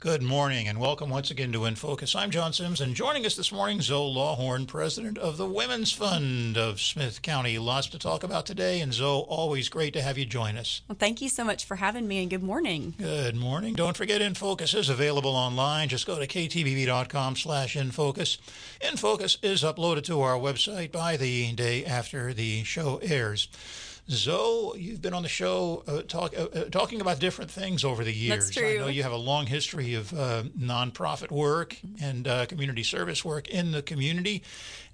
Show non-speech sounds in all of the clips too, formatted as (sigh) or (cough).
Good morning and welcome once again to In Focus. I'm John Sims and joining us this morning, Zoe Lawhorn, president of the Women's Fund of Smith County. Lots to talk about today, and Zoe, always great to have you join us. Well, thank you so much for having me and good morning. Good morning. Don't forget In Focus is available online. Just go to ktbb.com slash infocus. In Focus is uploaded to our website by the day after the show airs. Zoe, you've been on the show uh, talk, uh, uh, talking about different things over the years. That's true. I know you have a long history of uh, nonprofit work and uh, community service work in the community.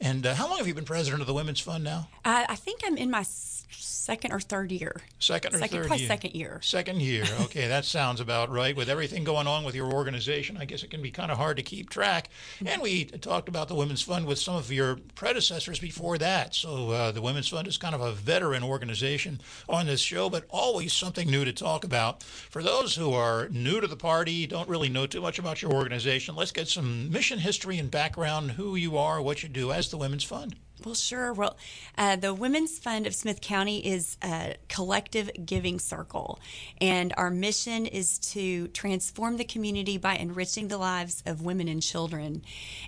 And uh, how long have you been president of the Women's Fund now? I think I'm in my second or third year. Second or second, third probably year? second year. Second year. (laughs) Okay, that sounds about right. With everything going on with your organization, I guess it can be kind of hard to keep track. And we talked about the Women's Fund with some of your predecessors before that. So uh, the Women's Fund is kind of a veteran organization on this show, but always something new to talk about. For those who are new to the party, don't really know too much about your organization, let's get some mission history and background, who you are, what you do as the Women's Fund. Well, sure. Well, uh, the Women's Fund of Smith County is a collective giving circle, and our mission is to transform the community by enriching the lives of women and children.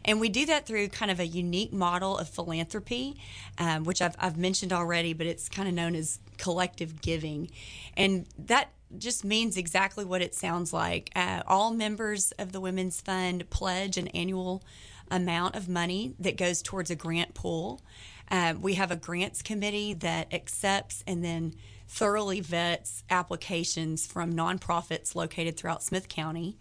And we do that through kind of a unique model of philanthropy, um, which I've, I've mentioned already, but it's kind of known as collective giving. And that just means exactly what it sounds like. Uh, all members of the Women's Fund pledge an annual amount of money that goes towards a grant pool. Um, we have a grants committee that accepts and then thoroughly vets applications from nonprofits located throughout Smith County.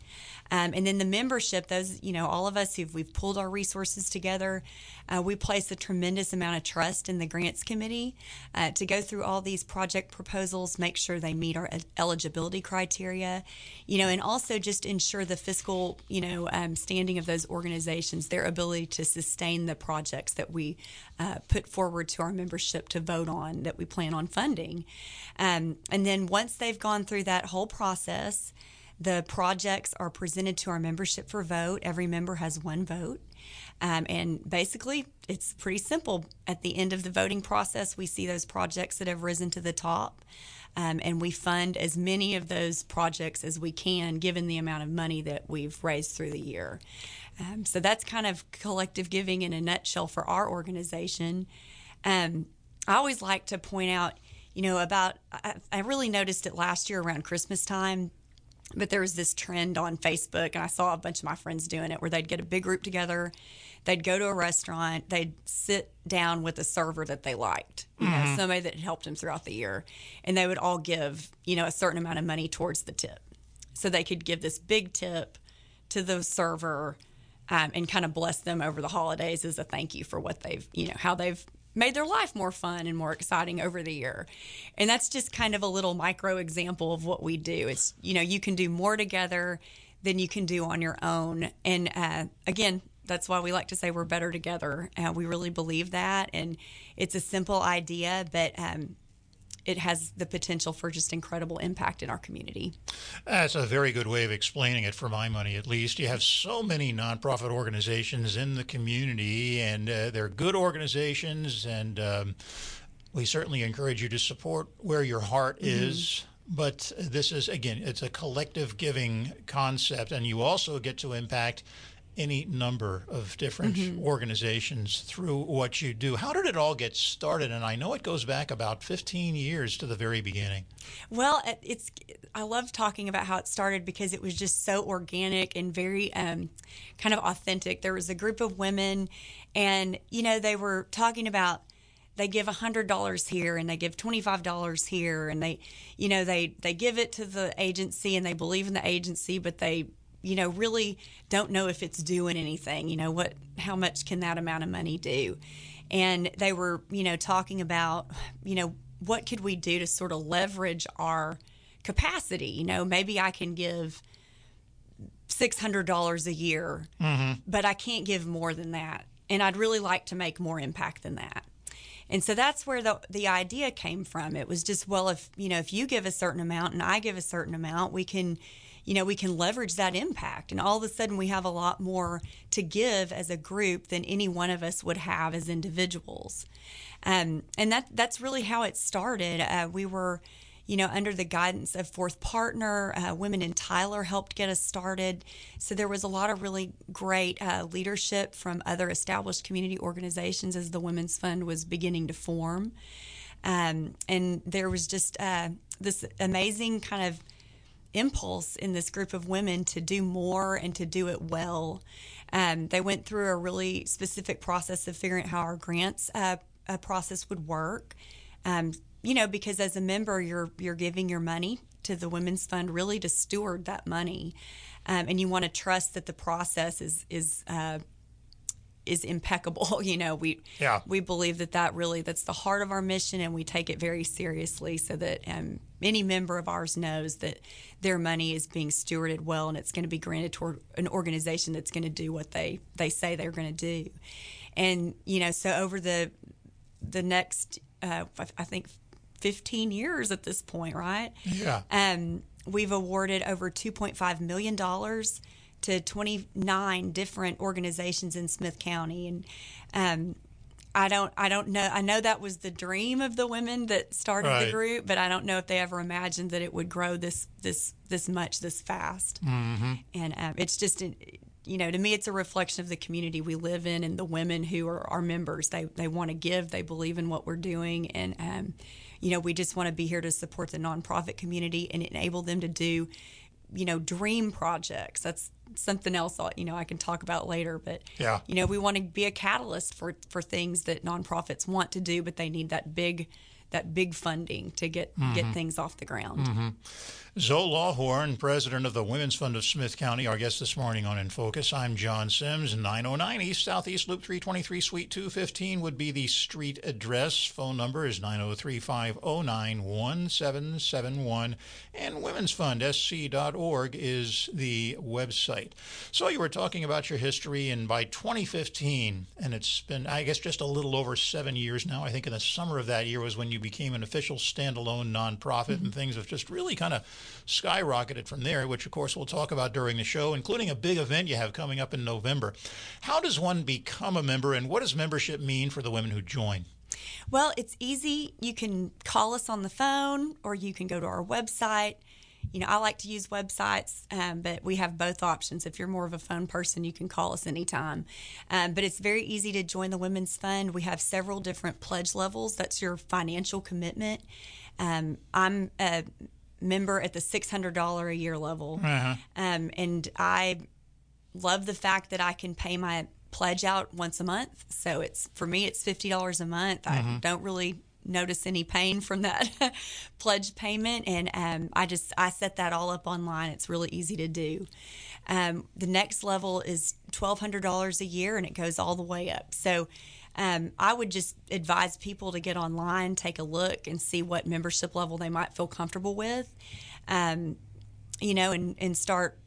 Um, and then the membership, those, you know, all of us who've we've pulled our resources together, uh, we place a tremendous amount of trust in the grants committee uh, to go through all these project proposals, make sure they meet our eligibility criteria, you know, and also just ensure the fiscal, you know, um, standing of those organizations, their ability to sustain the projects that we uh, put forward to our membership to vote on that we plan on funding. Um, and then once they've gone through that whole process, the projects are presented to our membership for vote. Every member has one vote. Um, and basically, it's pretty simple. At the end of the voting process, we see those projects that have risen to the top, um, and we fund as many of those projects as we can, given the amount of money that we've raised through the year. Um, so that's kind of collective giving in a nutshell for our organization. Um, I always like to point out, you know, about I, I really noticed it last year around Christmas time but there was this trend on Facebook, and I saw a bunch of my friends doing it where they'd get a big group together, they'd go to a restaurant, they'd sit down with a server that they liked, you know, somebody that had helped them throughout the year, and they would all give, you know, a certain amount of money towards the tip. So they could give this big tip to the server um, and kind of bless them over the holidays as a thank you for what they've, you know, how they've made their life more fun and more exciting over the year. And that's just kind of a little micro example of what we do. It's, you know, you can do more together than you can do on your own. And uh, again, that's why we like to say we're better together. Uh, we really believe that. And it's a simple idea, but um, it has the potential for just incredible impact in our community. That's a very good way of explaining it for my money, at least. You have so many nonprofit organizations in the community, and uh, they're good organizations, and um, we certainly encourage you to support where your heart mm-hmm. is. But this is, again, it's a collective giving concept, and you also get to impact any number of different mm-hmm. organizations through what you do. How did it all get started? And I know it goes back about 15 years to the very beginning. Well, it's I love talking about how it started because it was just so organic and very um, kind of authentic. There was a group of women, and you know they were talking about they give $100 here and they give $25 here and they you know they they give it to the agency and they believe in the agency but they you know, really don't know if it's doing anything. You know, what, how much can that amount of money do? And they were, you know, talking about, you know, what could we do to sort of leverage our capacity? You know, maybe I can give $600 a year, mm-hmm. but I can't give more than that. And I'd really like to make more impact than that. And so that's where the the idea came from. It was just well if, you know, if you give a certain amount and I give a certain amount, we can you know, we can leverage that impact. And all of a sudden, we have a lot more to give as a group than any one of us would have as individuals. Um, and that that's really how it started. Uh, we were, you know, under the guidance of Fourth Partner, uh, Women in Tyler helped get us started. So there was a lot of really great uh, leadership from other established community organizations as the Women's Fund was beginning to form. Um, and there was just uh, this amazing kind of impulse in this group of women to do more and to do it well. Um, they went through a really specific process of figuring out how our grants uh, uh, process would work. Um, you know, because as a member, you're you're giving your money to the Women's Fund really to steward that money, um, and you want to trust that the process is is uh, is impeccable. (laughs) You know, we yeah. we believe that that really that's the heart of our mission, and we take it very seriously. So that um, any member of ours knows that their money is being stewarded well, and it's going to be granted toward an organization that's going to do what they they say they're going to do. And you know, so over the the next, uh, I think, 15 years at this point, right? Yeah. Um, we've awarded over 2.5 million dollars to 29 different organizations in Smith County, and um, I don't, I don't know. I know that was the dream of the women that started Right. the group, but I don't know if they ever imagined that it would grow this, this, this much, this fast. Mm-hmm. And um, it's just, an, you know, to me, it's a reflection of the community we live in and the women who are our members. They, they want to give. They believe in what we're doing, and um, you know, we just want to be here to support the nonprofit community and enable them to do, you know, dream projects. That's something else, you know, I can talk about later. But Yeah. you know, we want to be a catalyst for for things that nonprofits want to do, but they need that big that big funding to get get mm-hmm. things off the ground. Mm-hmm. Zoe Lawhorn, president of the Women's Fund of Smith County, our guest this morning on In Focus. I'm John Sims. 909 East Southeast Loop 323 Suite 215 would be the street address. Phone number is 903 509 1771. And women'sfundsc.org is the website. So you were talking about your history, and by 2015, and it's been, I guess, just a little over seven years now. I think in the summer of that year was when you became an official standalone nonprofit, and mm-hmm. things have just really kind of skyrocketed from there, which of course we'll talk about during the show, including a big event you have coming up in November. How does one become a member, and what does membership mean for the women who join? Well, it's easy. You can call us on the phone or you can go to our website. You know, I like to use websites, um, but we have both options. If you're more of a phone person, you can call us anytime. Um, but it's very easy to join the Women's Fund. We have several different pledge levels. That's your financial commitment. Um, I'm a member at the $600 a year level. Um, and I love the fact that I can pay my pledge out once a month. So it's for me, it's fifty dollars a month. I don't really notice any pain from that (laughs) pledge payment, and um, I just I set that all up online. It's really easy to do. Um, the next level is twelve hundred dollars a year, and it goes all the way up. So. Um, I would just advise people to get online, take a look, and see what membership level they might feel comfortable with. Um, you know, and, and start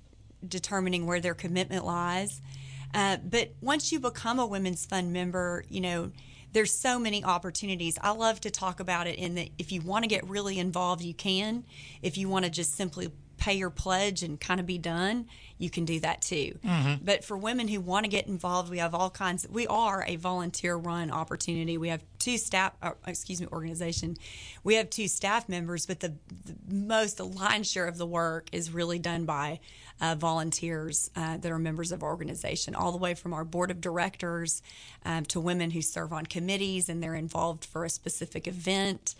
determining where their commitment lies. Uh, but once you become a Women's Fund member, you know, there's so many opportunities. I love to talk about it in that if you want to get really involved, you can. If you want to just simply pay your pledge and kind of be done, you can do that too. But for women who want to get involved, we have all kinds. We are a volunteer-run opportunity. We have two staff, uh, excuse me, organization. We have two staff members, but the, the most, the lion's share of the work is really done by uh, volunteers uh, that are members of our organization, all the way from our board of directors um, to women who serve on committees and they're involved for a specific event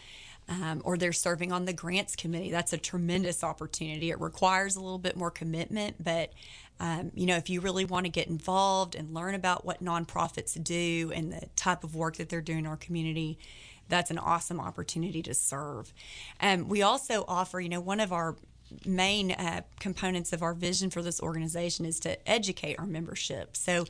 um, or they're serving on the grants committee. That's a tremendous opportunity. It requires a little bit more commitment, but um, you know, if you really want to get involved and learn about what nonprofits do and the type of work that they're doing in our community, that's an awesome opportunity to serve. Um, we also offer, you know, one of our main uh, components of our vision for this organization is to educate our membership. So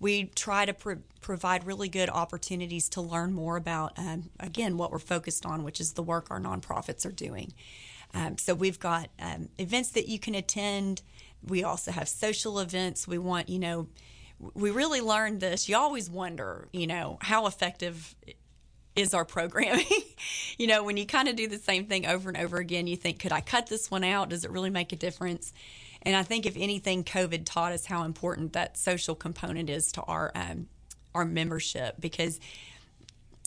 we try to pro- provide really good opportunities to learn more about, um, again, what we're focused on, which is the work our nonprofits are doing. Um, so we've got um, events that you can attend. We also have social events. We want, you know, we really learned this. You always wonder, you know, how effective is our programming. (laughs) you know, when you kind of do the same thing over and over again, you think, could I cut this one out? Does it really make a difference? And I think if anything, COVID taught us how important that social component is to our um, our membership because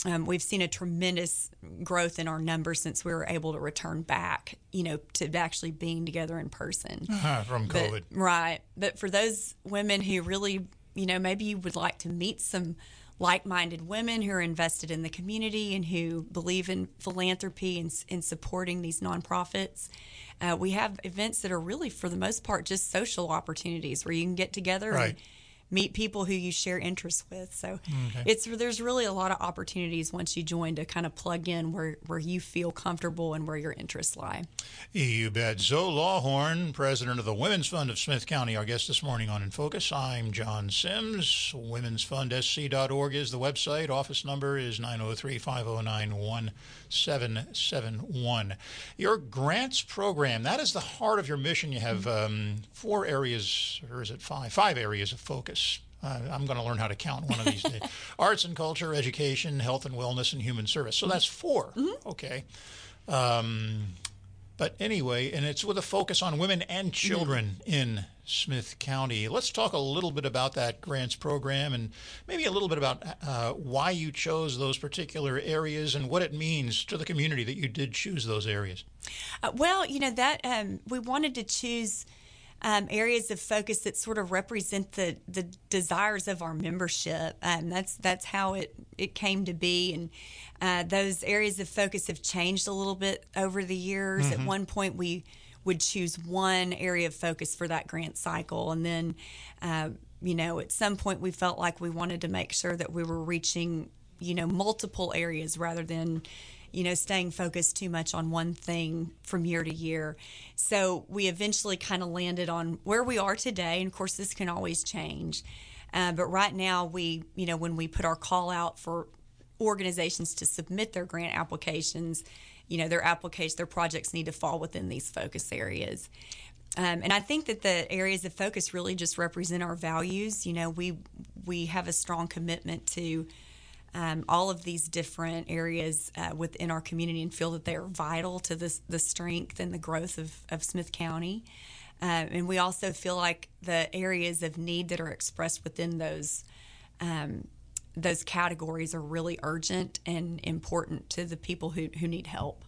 um, we've seen a tremendous growth in our numbers since we were able to return back, you know, to actually being together in person uh, from COVID. But, right. But for those women who really, you know, maybe you would like to meet some like minded women who are invested in the community and who believe in philanthropy and in supporting these nonprofits. Uh, we have events that are really, for the most part, just social opportunities where you can get together right. and meet people who you share interests with. So okay. it's there's really a lot of opportunities once you join to kind of plug in where, where you feel comfortable and where your interests lie. You bet. Zoe Lawhorn, president of the Women's Fund of Smith County, our guest this morning on In Focus. I'm John Sims. Women's Fund Women'sFundSC.org is the website. Office number is 903 509 1771. Your grants program, that is the heart of your mission. You have um, four areas, or is it five? Five areas of focus. Uh, I'm going to learn how to count one of these days. (laughs) Arts and culture, education, health and wellness, and human service. So that's 4 mm-hmm. Okay. Um, but anyway, and it's with a focus on women and children mm-hmm. in Smith County. Let's talk a little bit about that grants program and maybe a little bit about uh, why you chose those particular areas and what it means to the community that you did choose those areas. Uh, well, you know, that um, we wanted to choose um, areas of focus that sort of represent the the desires of our membership. Um, that's that's how it it came to be, and uh, those areas of focus have changed a little bit over the years. Mm-hmm. At one point, we would choose one area of focus for that grant cycle, and then. Uh, you know, at some point we felt like we wanted to make sure that we were reaching, you know, multiple areas rather than, you know, staying focused too much on one thing from year to year. So we eventually kind of landed on where we are today. And of course, this can always change. Uh, but right now, we, you know, when we put our call out for organizations to submit their grant applications, you know, their applications, their projects need to fall within these focus areas. Um, and I think that the areas of focus really just represent our values. You know, we we have a strong commitment to um, all of these different areas uh, within our community and feel that they are vital to the, the strength and the growth of, of Smith County. Uh, and we also feel like the areas of need that are expressed within those um, those categories are really urgent and important to the people who, who need help.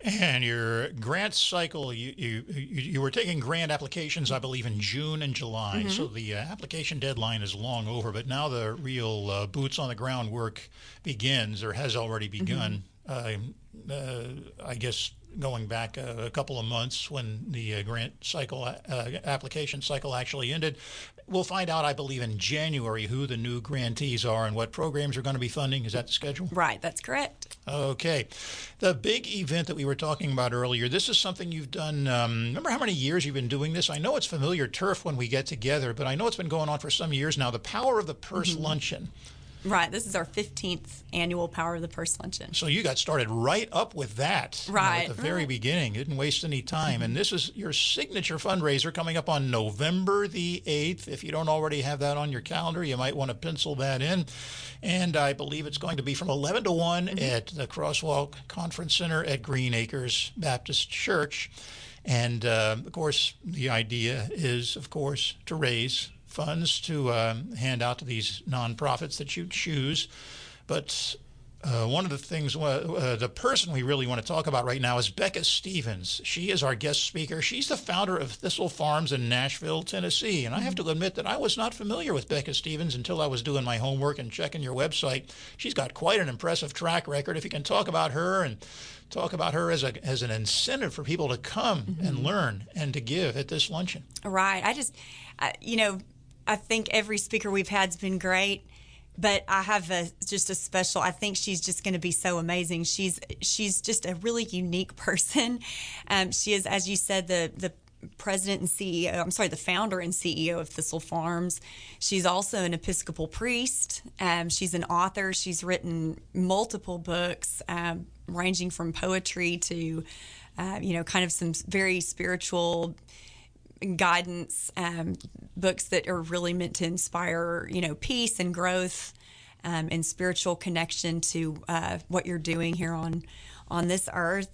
And your grant cycle, you, you, you were taking grant applications, I believe, in June and July. Mm-hmm. So the uh, application deadline is long over, but now the real uh, boots on the ground work begins or has already begun. Mm-hmm. Uh, I guess going back a, a, couple of months when the uh, grant cycle uh, application cycle actually ended. We'll find out, I believe, in January who the new grantees are and what programs are going to be funding. Is that the schedule? Right, that's correct. Okay. The big event that we were talking about earlier, this is something you've done. Um, remember how many years you've been doing this? I know it's familiar turf when we get together, but I know it's been going on for some years now. The Power of the Purse mm-hmm. Luncheon. Right. This is our 15th annual Power of the Purse Luncheon. So you got started right up with that. Right. You know, at the very right. beginning. Didn't waste any time. And this is your signature fundraiser coming up on November the 8th. If you don't already have that on your calendar, you might want to pencil that in. And I believe it's going to be from 11 to one mm-hmm. at the Crosswalk Conference Center at Green Acres Baptist Church. And uh, of course, the idea is, of course, to raise funds to um, hand out to these nonprofits that you choose. But uh, one of the things, uh, uh, the person we really want to talk about right now is Becca Stevens. She is our guest speaker. She's the founder of Thistle Farms in Nashville, Tennessee. And I have to admit that I was not familiar with Becca Stevens until I was doing my homework and checking your website. She's got quite an impressive track record. If you can talk about her and talk about her as a as an incentive for people to come mm-hmm. and learn and to give at this luncheon. Right. I just, you know I think every speaker we've had has been great, but I have a just a special. I think she's just going to be so amazing. She's she's just a really unique (laughs) person. Um, she is, as you said, the the president and CEO, I'm sorry, the founder and CEO of Thistle Farms. She's also an Episcopal priest. Um, she's an author. She's written multiple books, um, ranging from poetry to, uh, you know, kind of some very spiritual guidance um, books that are really meant to inspire you know peace and growth um, and spiritual connection to uh, what you're doing here on on this earth.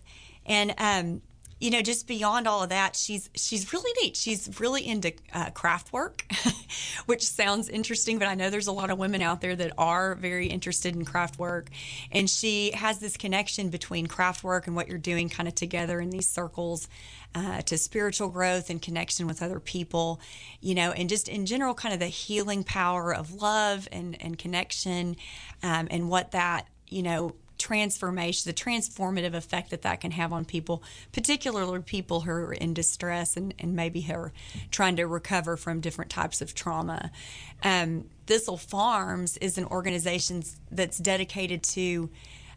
And um, you know, just beyond all of that, she's she's really neat. She's really into uh, craft work, (laughs) which sounds interesting, but I know there's a lot of women out there that are very interested in craft work, and she has this connection between craft work and what you're doing, kind of together in these circles. Uh, to spiritual growth and connection with other people, you know, and just in general, kind of the healing power of love and, and connection, um, and what that, you know, transformation, the transformative effect that that can have on people, particularly people who are in distress and, and maybe who are trying to recover from different types of trauma. Um, Thistle Farms is an organization that's dedicated to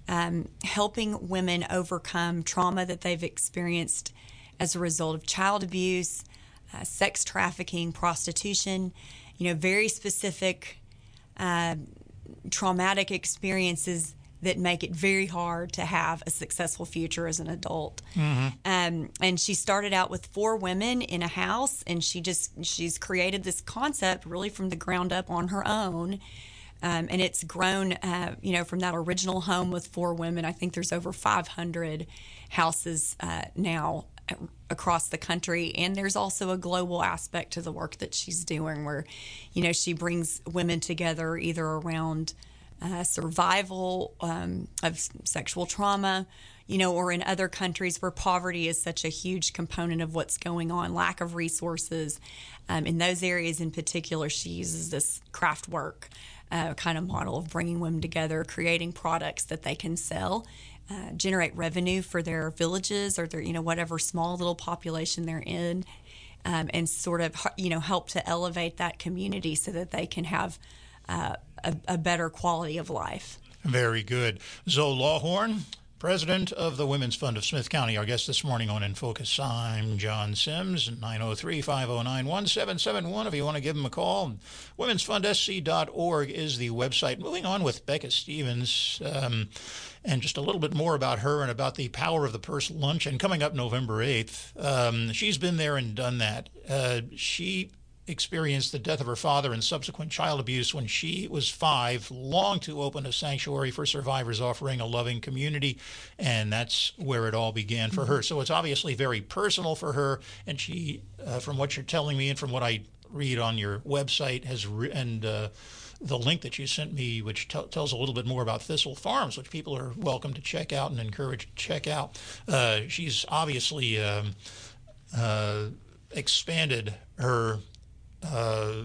um, helping women overcome trauma that they've experienced as a result of child abuse, uh, sex trafficking, prostitution, you know, very specific uh, traumatic experiences that make it very hard to have a successful future as an adult. Mm-hmm. Um, and she started out with four women in a house, and she just she's created this concept really from the ground up on her own. Um, and it's grown, uh, you know, from that original home with four women. I think there's over 500 houses uh, now across the country and there's also a global aspect to the work that she's doing where you know she brings women together either around uh, survival um, of sexual trauma, you know, or in other countries where poverty is such a huge component of what's going on, lack of resources. Um, in those areas in particular, she uses this craft work uh, kind of model of bringing women together, creating products that they can sell. Uh, generate revenue for their villages or their you know whatever small little population they're in um, and sort of you know help to elevate that community so that they can have uh, a, a better quality of life. Very good. Zoe Lawhorn, President of the Women's Fund of Smith County, our guest this morning on In Focus. I'm John Sims, 903 509 1771. If you want to give them a call, womensfundsc.org is the website. Moving on with Becca Stevens, um, and just a little bit more about her and about the Power of the Purse luncheon coming up November 8th. Um, she's been there and done that. Uh, she experienced the death of her father and subsequent child abuse when she was five, longed to open a sanctuary for survivors offering a loving community. And that's where it all began for her. So it's obviously very personal for her. And she, uh, from what you're telling me and from what I read on your website, has re- and uh, the link that you sent me, which t- tells a little bit more about Thistle Farms, which people are welcome to check out and encourage to check out. Uh, she's obviously um, uh, expanded her uh,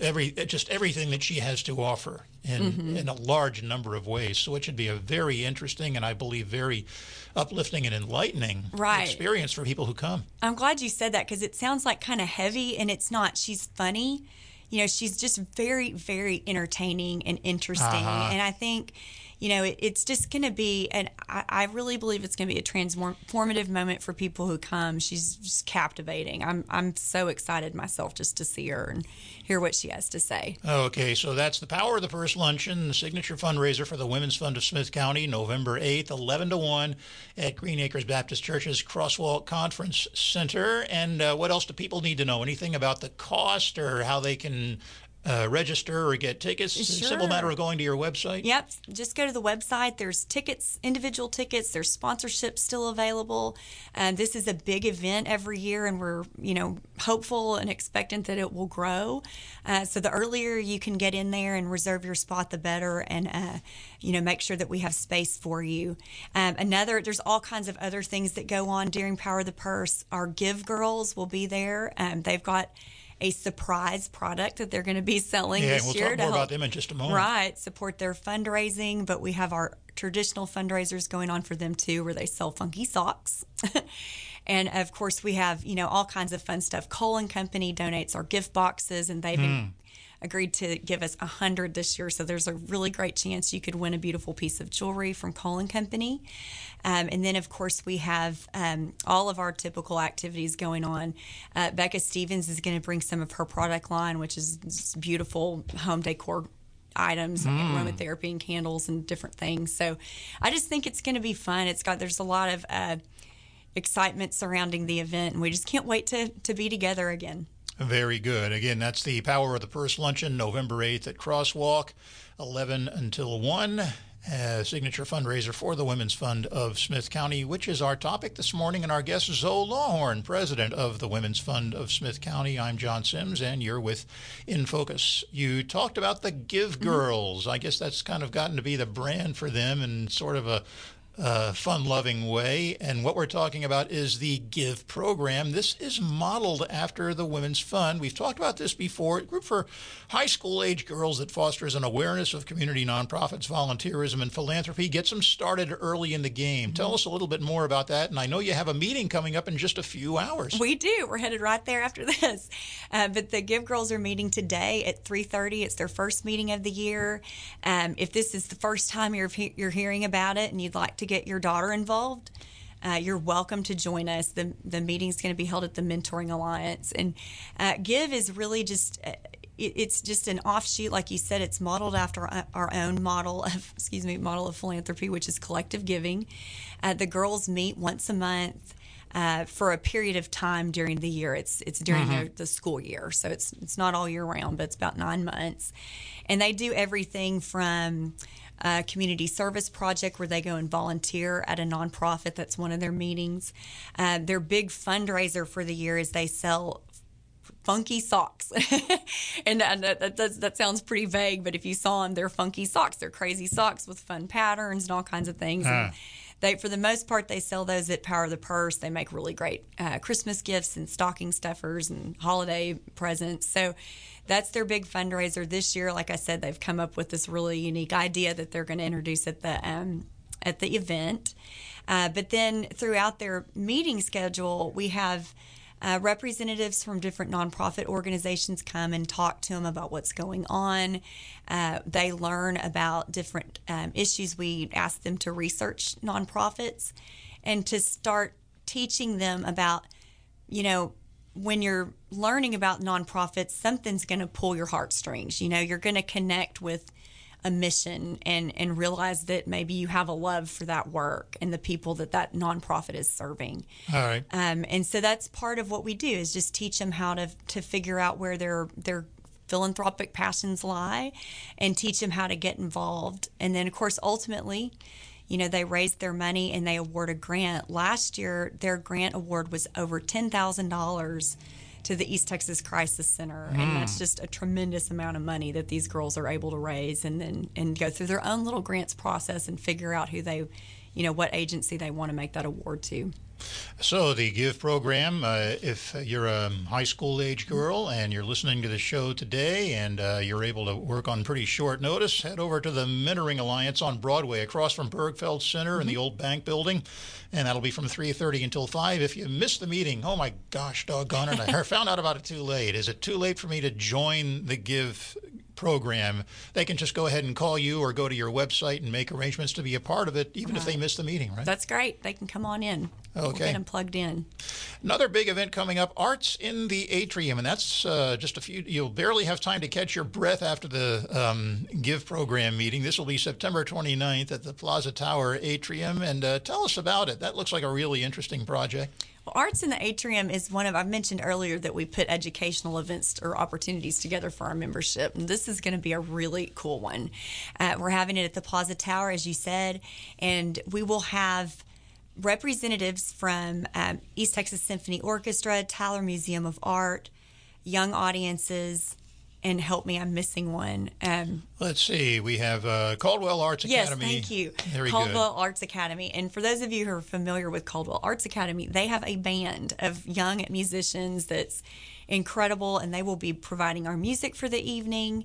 every just everything that she has to offer in mm-hmm. in a large number of ways. So it should be a very interesting and I believe very uplifting and enlightening right. experience for people who come. I'm glad you said that because it sounds like kind of heavy and it's not. She's funny. You know, she's just very very entertaining and interesting uh-huh. and I think you know, it, it's just going to be, and I, I, really believe it's going to be a transformative moment for people who come. She's just captivating. I'm, I'm so excited myself just to see her and hear what she has to say. Okay, so that's the Power of the Purse Luncheon, the signature fundraiser for the Women's Fund of Smith County, November 8th, 11 to 1 at Green Acres Baptist Church's Crosswalk Conference Center. And uh, what else do people need to know? Anything about the cost or how they can uh, register or get tickets? Sure. Simple matter of going to your website. Yep, just go to the website. There's tickets, individual tickets. There's sponsorships still available. And this is a big event every year, and we're you know hopeful and expectant that it will grow. Uh, so the earlier you can get in there and reserve your spot, the better, and uh, you know make sure that we have space for you. Um, another, there's all kinds of other things that go on during Power of the Purse. Our Give Girls will be there. Um, they've got a surprise product that they're going to be selling yeah, this we'll year. Talk more help, about them in just a moment. Right, support their fundraising, but we have our traditional fundraisers going on for them too, where they sell funky socks. (laughs) and of course, we have you know all kinds of fun stuff. Cole and Company donates our gift boxes, and they've mm agreed to give us a hundred this year. So there's a really great chance you could win a beautiful piece of jewelry from Cole and Company. Um, and then, of course, we have um, all of our typical activities going on. Uh, Becca Stevens is going to bring some of her product line, which is beautiful home decor items, mm. aromatherapy and candles and different things. So I just think it's going to be fun. It's got there's a lot of uh, excitement surrounding the event, and we just can't wait to to be together again. Very good. Again, that's the Power of the Purse Luncheon, November 8th at Crosswalk, 11 until 1 uh, signature fundraiser for the Women's Fund of Smith County, which is our topic this morning. And our guest is Zoe Lawhorn, president of the Women's Fund of Smith County. I'm John Sims, and you're with In Focus. You talked about the Give mm-hmm. Girls. Mm-hmm. I guess that's kind of gotten to be the brand for them and sort of a uh, fun loving way. And what we're talking about is the GIVE program. This is modeled after the Women's Fund. We've talked about this before. A group for high school age girls that fosters an awareness of community nonprofits, volunteerism, and philanthropy. Gets them started early in the game. Mm-hmm. Tell us a little bit more about that. And I know you have a meeting coming up in just a few hours. We do. We're headed right there after (laughs) this. Uh, but the Give Girls are meeting today at 3.30. It's their first meeting of the year. Um, if this is the first time you're, you're hearing about it and you'd like to to get your daughter involved, uh, you're welcome to join us. The, the meeting is going to be held at the Mentoring Alliance. And uh, Give is really just. Uh, it's just an offshoot, like you said. It's modeled after our own model of, (laughs) excuse me, model of philanthropy, which is collective giving. Uh, the girls meet once a month. Uh, for a period of time during the year. It's it's during mm-hmm. the, the, school year, so it's it's not all year round, but it's about nine months, and they do everything from a community service project where they go and volunteer at a nonprofit. That's one of their meetings. Uh, their big fundraiser for the year is they sell funky socks. (laughs) and that, that, that, that, sounds pretty vague, but if you saw them, they're funky socks. They're crazy socks with fun patterns and all kinds of things. Uh. They, for the most part, they sell those at Power of the Purse. They make really great uh, Christmas gifts and stocking stuffers and holiday presents. So that's their big fundraiser this year. Like I said, they've come up with this really unique idea that they're going to introduce at the um, at the event. Uh, but then throughout their meeting schedule, we have uh, representatives from different nonprofit organizations come and talk to them about what's going on. Uh, they learn about different um, issues. We ask them to research nonprofits and to start teaching them about, you know, when you're learning about nonprofits, something's going to pull your heartstrings. You know, you're going to connect with a mission and and realize that maybe you have a love for that work and the people that that nonprofit is serving. All right. Um, and so that's part of what we do is just teach them how to to figure out where their their philanthropic passions lie, and teach them how to get involved. And then, of course, ultimately. You know, they raise their money and they award a grant. Last year, their grant award was over $10,000 to the East Texas Crisis Center, mm. and hmm. that's just a tremendous amount of money that these girls are able to raise, and then and go through their own little grants process and figure out who they, you know, what agency they want to make that award to. So, the GIVE program, uh, if you're a high school age girl and you're listening to the show today and uh, you're able to work on pretty short notice, head over to the Mentoring Alliance on Broadway across from Bergfeld Center in the mm-hmm. old bank building. And that'll be from 3.30 until 5. If you missed the meeting, oh my gosh, doggone it, I (laughs) found out about it too late. Is it too late for me to join the GIVE program, they can just go ahead and call you or go to your website and make arrangements to be a part of it, even right. if they miss the meeting, right? That's great. They can come on in. Okay. We'll get them plugged in. Another big event coming up, Arts in the Atrium, and that's uh, just a few. You'll barely have time to catch your breath after the um, Give program meeting. This will be September 29th at the Plaza Tower Atrium, and uh, tell us about it. That looks like a really interesting project. Well, Arts in the Atrium is one of, I've mentioned earlier that we put educational events or opportunities together for our membership. And this is going to be a really cool one. Uh, we're having it at the Plaza Tower, as you said, and we will have representatives from um, East Texas Symphony Orchestra, Tyler Museum of Art, young audiences, and help me, I'm missing one. Um, Let's see. We have uh, Caldwell Arts Academy. Yes, thank you. Very Caldwell good. Arts Academy. And for those of you who are familiar with Caldwell Arts Academy, they have a band of young musicians that's incredible, and they will be providing our music for the evening.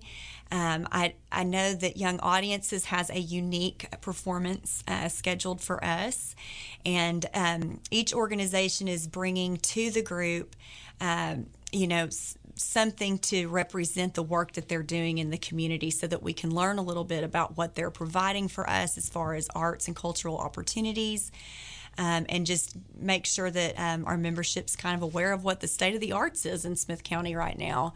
Um, I, I know that Young Audiences has a unique performance uh, scheduled for us, and um, each organization is bringing to the group, um, you know, something to represent the work that they're doing in the community so that we can learn a little bit about what they're providing for us as far as arts and cultural opportunities. Um, and just make sure that um, our membership's kind of aware of what the state of the arts is in Smith County right now.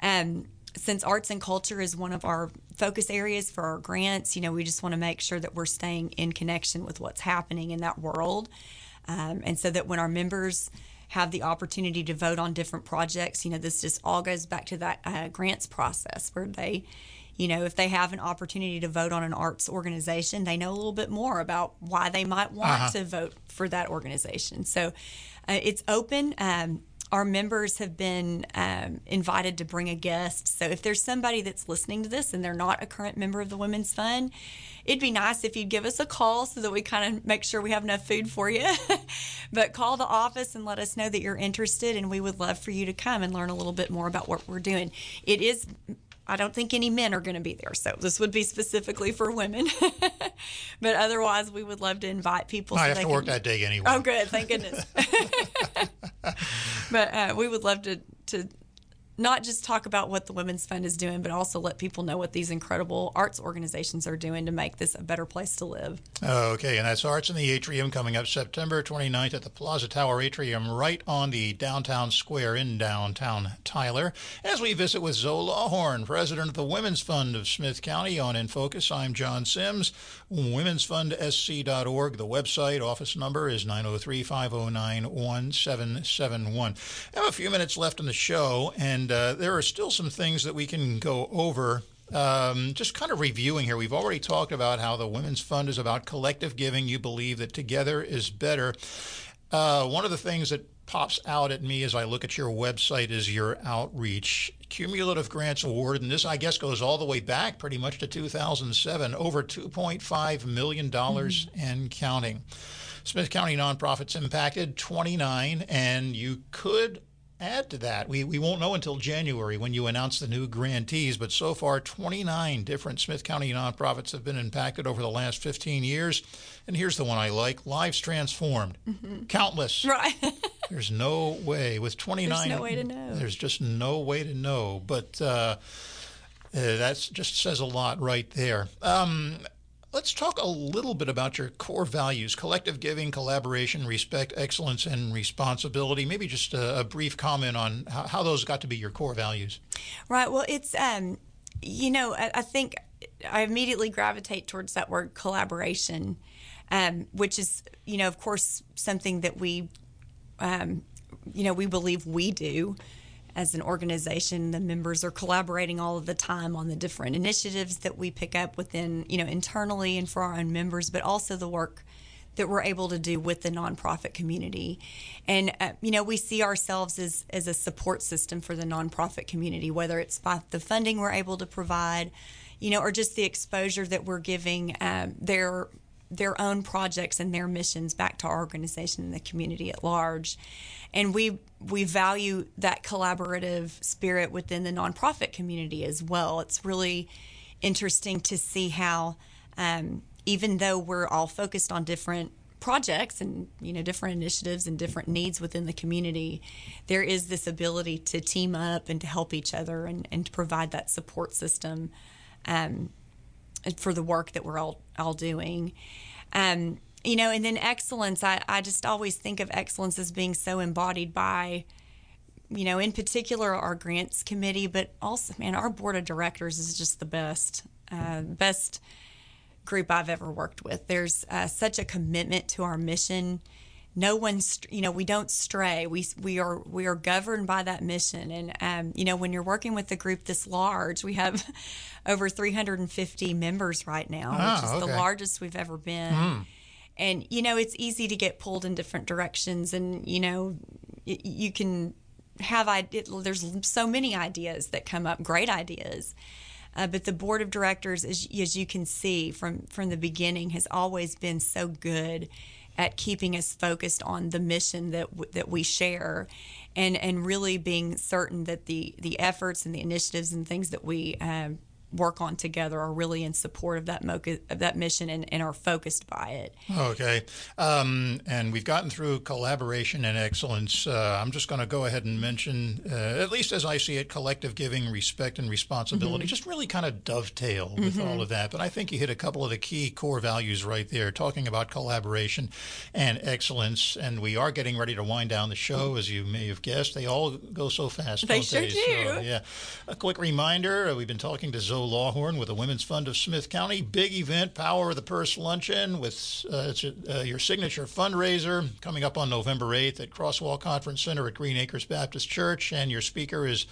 Um, since arts and culture is one of our focus areas for our grants, you know, we just want to make sure that we're staying in connection with what's happening in that world. Um, and so that when our members have the opportunity to vote on different projects. You know, this just all goes back to that uh, grants process where they, you know, if they have an opportunity to vote on an arts organization, they know a little bit more about why they might want uh-huh. to vote for that organization. So uh, it's open. Um, our members have been um, invited to bring a guest. So if there's somebody that's listening to this and they're not a current member of the Women's Fund, it'd be nice if you'd give us a call so that we kind of make sure we have enough food for you. (laughs) but call the office and let us know that you're interested, and we would love for you to come and learn a little bit more about what we're doing. It is I don't think any men are going to be there. So this would be specifically for women. (laughs) but otherwise, we would love to invite people. I so have to can... work that day anyway. Oh, good. Thank goodness. (laughs) but uh, we would love to to not just talk about what the Women's Fund is doing, but also let people know what these incredible arts organizations are doing to make this a better place to live. Okay, and that's Arts in the Atrium coming up September 29th at the Plaza Tower Atrium right on the downtown square in downtown Tyler. As we visit with Zoe Lawhorn, president of the Women's Fund of Smith County on In Focus, I'm John Sims. Women'sFundSC.org, the website, office number is 903 509 1771. I have a few minutes left in the show, and uh, there are still some things that we can go over. Um, just kind of reviewing here, we've already talked about how the Women's Fund is about collective giving. You believe that together is better. Uh, one of the things that pops out at me as I look at your website is your outreach. Cumulative grants awarded, and this, I guess, goes all the way back pretty much to 2007, over $2.5 million mm-hmm. and counting. Smith County nonprofits impacted 29, and you could add to that. We, we won't know until January when you announce the new grantees, but so far 29 different Smith County nonprofits have been impacted over the last 15 years. And here's the one I like Lives Transformed. Mm-hmm. Countless. Right. (laughs) there's no way. With 29, there's no way to know. There's just no way to know. But uh, uh, that just says a lot right there. Um, Let's talk a little bit about your core values collective giving, collaboration, respect, excellence, and responsibility. Maybe just a, a brief comment on how, how, those got to be your core values. Right. Well, it's, um, you know, I, I, think I immediately gravitate towards that word collaboration, um, which is, you know, of course, something that we, um, you know, we believe we do as an organization, the members are collaborating all of the time on the different initiatives that we pick up within, you know, internally and for our own members, but also the work that we're able to do with the nonprofit community. And, uh, you know, we see ourselves as, as a support system for the nonprofit community, whether it's by the funding we're able to provide, you know, or just the exposure that we're giving um, their their own projects and their missions back to our organization and the community at large. And we we value that collaborative spirit within the nonprofit community as well. It's really interesting to see how, um, even though we're all focused on different projects and you know different initiatives and different needs within the community there is this ability to team up and to help each other and, and to provide that support system um, for the work that we're all all doing um, you know, and then excellence, I, I just always think of excellence as being so embodied by, you know, in particular our grants committee, but also, man, our board of directors is just the best, uh, best group I've ever worked with. There's uh, such a commitment to our mission. No one's, you know, we don't stray. We we are we are governed by that mission. And um, you know, when you're working with a group this large, we have (laughs) over 350 members right now, oh, which is okay. the largest we've ever been. Mm and you know it's easy to get pulled in different directions and you know you can have it, there's so many ideas that come up great ideas. Uh, but the board of directors as, as you can see from from the beginning has always been so good at keeping us focused on the mission that w- that we share and and really being certain that the the efforts and the initiatives and things that we um, work on together are really in support of that mo- of that mission and, and, are focused by it. Okay, um, and we've gotten through collaboration and excellence. Uh, I'm just going to go ahead and mention, uh, at least as I see it, collective giving, respect, and responsibility. Mm-hmm. Just really kind of dovetail with mm-hmm. all of that. But I think you hit a couple of the key core values right there, talking about collaboration and excellence. And we are getting ready to wind down the show, as you may have guessed. They all go so fast. They sure they? do. So, yeah. A quick reminder: uh, we've been talking to Zoe Lawhorn with the Women's Fund of Smith County. Big event, Power of the Purse Luncheon with uh, it's uh, your signature fundraiser coming up on November 8th at Crosswalk Conference Center at Green Acres Baptist Church. And your speaker is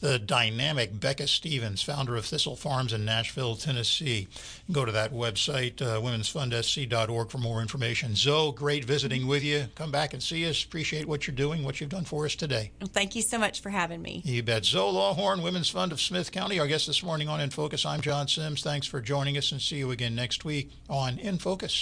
the dynamic Becca Stevens, founder of Thistle Farms in Nashville, Tennessee. Go to that website, uh, womensfundsc.org, for more information. Zoe, great visiting with you. Come back and see us. Appreciate what you're doing, what you've done for us today. Well, thank you so much for having me. You bet. Zoe Lawhorn, Women's Fund of Smith County, our guest this morning on Focus. I'm John Sims. Thanks for joining us and see you again next week on In Focus.